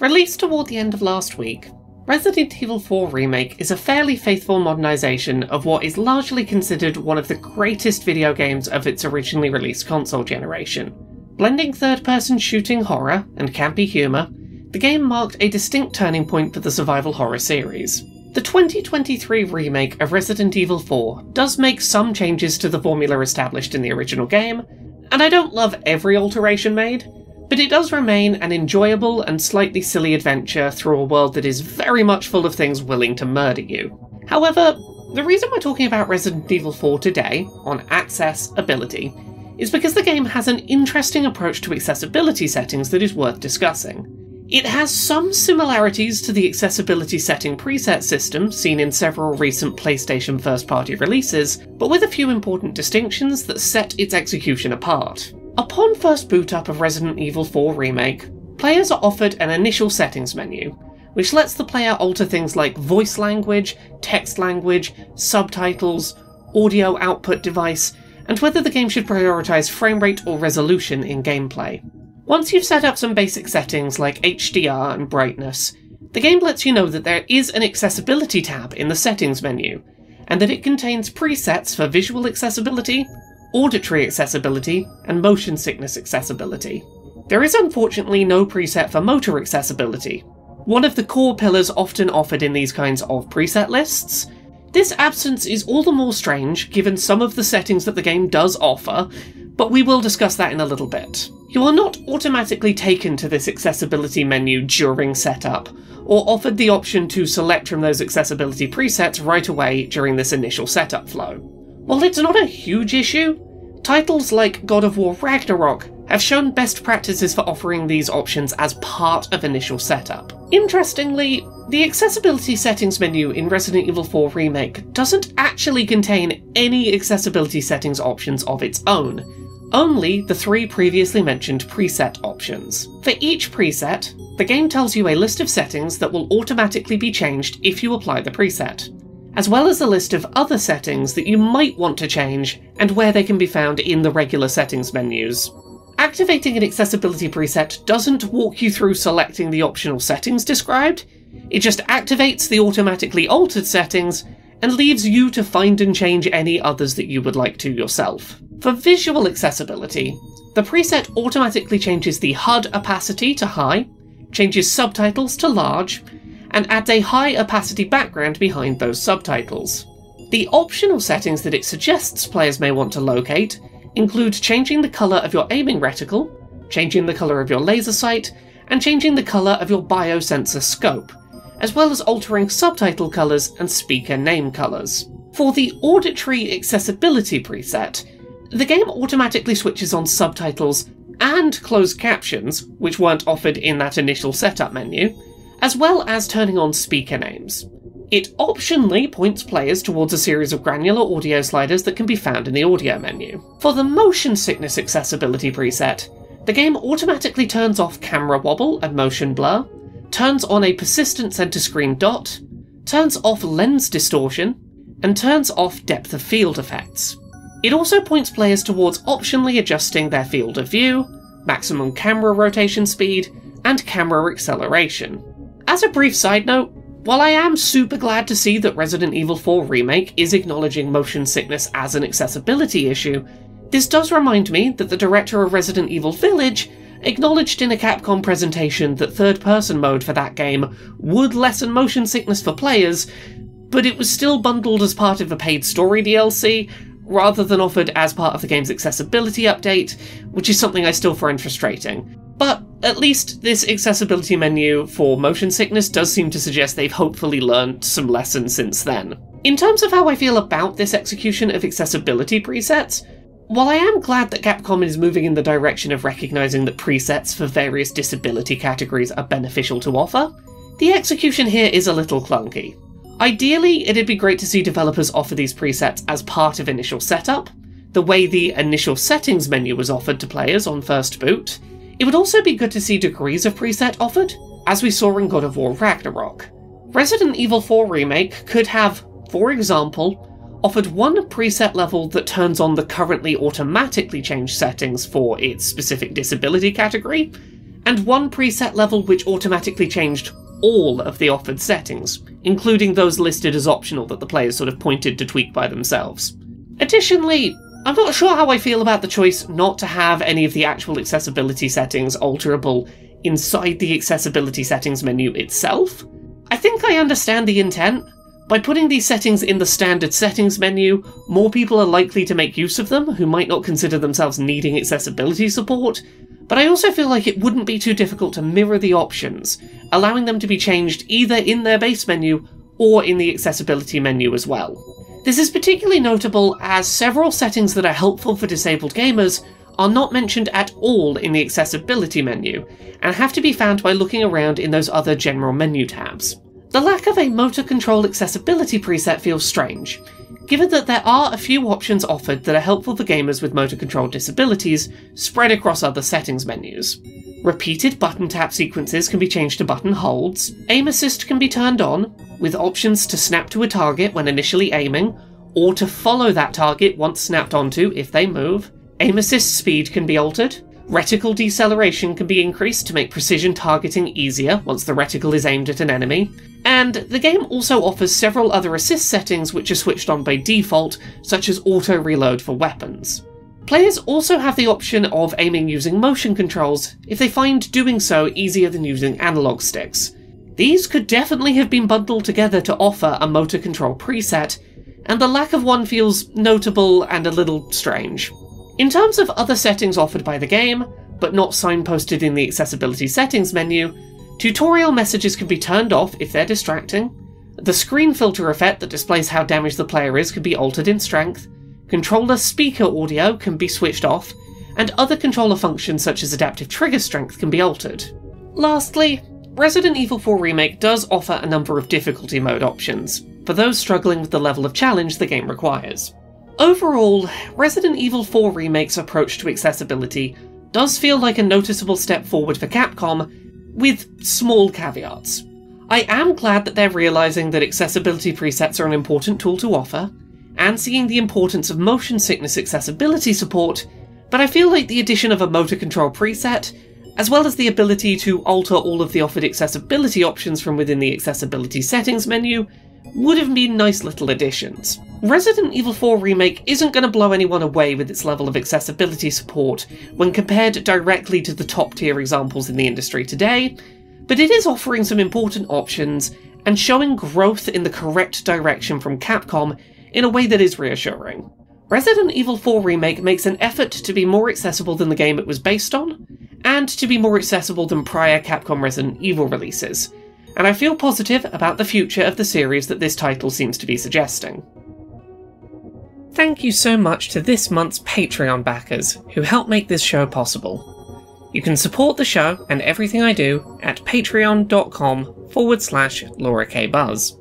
Released toward the end of last week, Resident Evil 4 Remake is a fairly faithful modernisation of what is largely considered one of the greatest video games of its originally released console generation. Blending third person shooting horror and campy humour, the game marked a distinct turning point for the survival horror series. The 2023 remake of Resident Evil 4 does make some changes to the formula established in the original game, and I don't love every alteration made, but it does remain an enjoyable and slightly silly adventure through a world that is very much full of things willing to murder you. However, the reason we're talking about Resident Evil 4 today, on access ability, is because the game has an interesting approach to accessibility settings that is worth discussing. It has some similarities to the accessibility setting preset system seen in several recent PlayStation first party releases, but with a few important distinctions that set its execution apart. Upon first boot up of Resident Evil 4 Remake, players are offered an initial settings menu, which lets the player alter things like voice language, text language, subtitles, audio output device, and whether the game should prioritise frame rate or resolution in gameplay. Once you've set up some basic settings like HDR and brightness, the game lets you know that there is an accessibility tab in the settings menu, and that it contains presets for visual accessibility, auditory accessibility, and motion sickness accessibility. There is unfortunately no preset for motor accessibility, one of the core pillars often offered in these kinds of preset lists. This absence is all the more strange given some of the settings that the game does offer, but we will discuss that in a little bit. You are not automatically taken to this accessibility menu during setup, or offered the option to select from those accessibility presets right away during this initial setup flow. While it's not a huge issue, titles like God of War Ragnarok have shown best practices for offering these options as part of initial setup. Interestingly, the accessibility settings menu in Resident Evil 4 Remake doesn't actually contain any accessibility settings options of its own, only the three previously mentioned preset options. For each preset, the game tells you a list of settings that will automatically be changed if you apply the preset as well as a list of other settings that you might want to change and where they can be found in the regular settings menus. Activating an accessibility preset doesn't walk you through selecting the optional settings described, it just activates the automatically altered settings and leaves you to find and change any others that you would like to yourself. For visual accessibility, the preset automatically changes the HUD opacity to high, changes subtitles to large, and adds a high opacity background behind those subtitles. The optional settings that it suggests players may want to locate include changing the colour of your aiming reticle, changing the colour of your laser sight, and changing the colour of your biosensor scope, as well as altering subtitle colours and speaker name colours. For the auditory accessibility preset, the game automatically switches on subtitles and closed captions, which weren't offered in that initial setup menu, as well as turning on speaker names. It optionally points players towards a series of granular audio sliders that can be found in the audio menu. For the motion sickness accessibility preset, the game automatically turns off camera wobble and motion blur, turns on a persistent center screen dot, turns off lens distortion, and turns off depth of field effects. It also points players towards optionally adjusting their field of view, maximum camera rotation speed, and camera acceleration. As a brief side note, while I am super glad to see that Resident Evil 4 Remake is acknowledging motion sickness as an accessibility issue, this does remind me that the director of Resident Evil Village acknowledged in a Capcom presentation that third person mode for that game would lessen motion sickness for players, but it was still bundled as part of a paid story DLC rather than offered as part of the game's accessibility update, which is something I still find frustrating. At least this accessibility menu for motion sickness does seem to suggest they've hopefully learned some lessons since then. In terms of how I feel about this execution of accessibility presets, while I am glad that Capcom is moving in the direction of recognizing that presets for various disability categories are beneficial to offer, the execution here is a little clunky. Ideally, it'd be great to see developers offer these presets as part of initial setup, the way the initial settings menu was offered to players on first boot, it would also be good to see degrees of preset offered, as we saw in God of War Ragnarok. Resident Evil 4 Remake could have, for example, offered one preset level that turns on the currently automatically changed settings for its specific disability category, and one preset level which automatically changed all of the offered settings, including those listed as optional that the players sort of pointed to tweak by themselves. Additionally, I'm not sure how I feel about the choice not to have any of the actual accessibility settings alterable inside the accessibility settings menu itself. I think I understand the intent. By putting these settings in the standard settings menu, more people are likely to make use of them who might not consider themselves needing accessibility support, but I also feel like it wouldn't be too difficult to mirror the options, allowing them to be changed either in their base menu or in the accessibility menu as well. This is particularly notable as several settings that are helpful for disabled gamers are not mentioned at all in the accessibility menu, and have to be found by looking around in those other general menu tabs. The lack of a motor control accessibility preset feels strange, given that there are a few options offered that are helpful for gamers with motor control disabilities spread across other settings menus. Repeated button tap sequences can be changed to button holds, aim assist can be turned on, with options to snap to a target when initially aiming, or to follow that target once snapped onto if they move. Aim assist speed can be altered. Reticle deceleration can be increased to make precision targeting easier once the reticle is aimed at an enemy. And the game also offers several other assist settings which are switched on by default, such as auto reload for weapons. Players also have the option of aiming using motion controls if they find doing so easier than using analog sticks. These could definitely have been bundled together to offer a motor control preset, and the lack of one feels notable and a little strange. In terms of other settings offered by the game, but not signposted in the accessibility settings menu, tutorial messages can be turned off if they're distracting, the screen filter effect that displays how damaged the player is can be altered in strength, controller speaker audio can be switched off, and other controller functions such as adaptive trigger strength can be altered. Lastly, Resident Evil 4 Remake does offer a number of difficulty mode options, for those struggling with the level of challenge the game requires. Overall, Resident Evil 4 Remake's approach to accessibility does feel like a noticeable step forward for Capcom, with small caveats. I am glad that they're realising that accessibility presets are an important tool to offer, and seeing the importance of motion sickness accessibility support, but I feel like the addition of a motor control preset, as well as the ability to alter all of the offered accessibility options from within the accessibility settings menu, would have been nice little additions. Resident Evil 4 Remake isn't going to blow anyone away with its level of accessibility support when compared directly to the top tier examples in the industry today, but it is offering some important options and showing growth in the correct direction from Capcom in a way that is reassuring. Resident Evil 4 Remake makes an effort to be more accessible than the game it was based on, and to be more accessible than prior Capcom Resident Evil releases, and I feel positive about the future of the series that this title seems to be suggesting. Thank you so much to this month's Patreon backers who help make this show possible. You can support the show and everything I do at patreon.com forward slash Laura K. Buzz.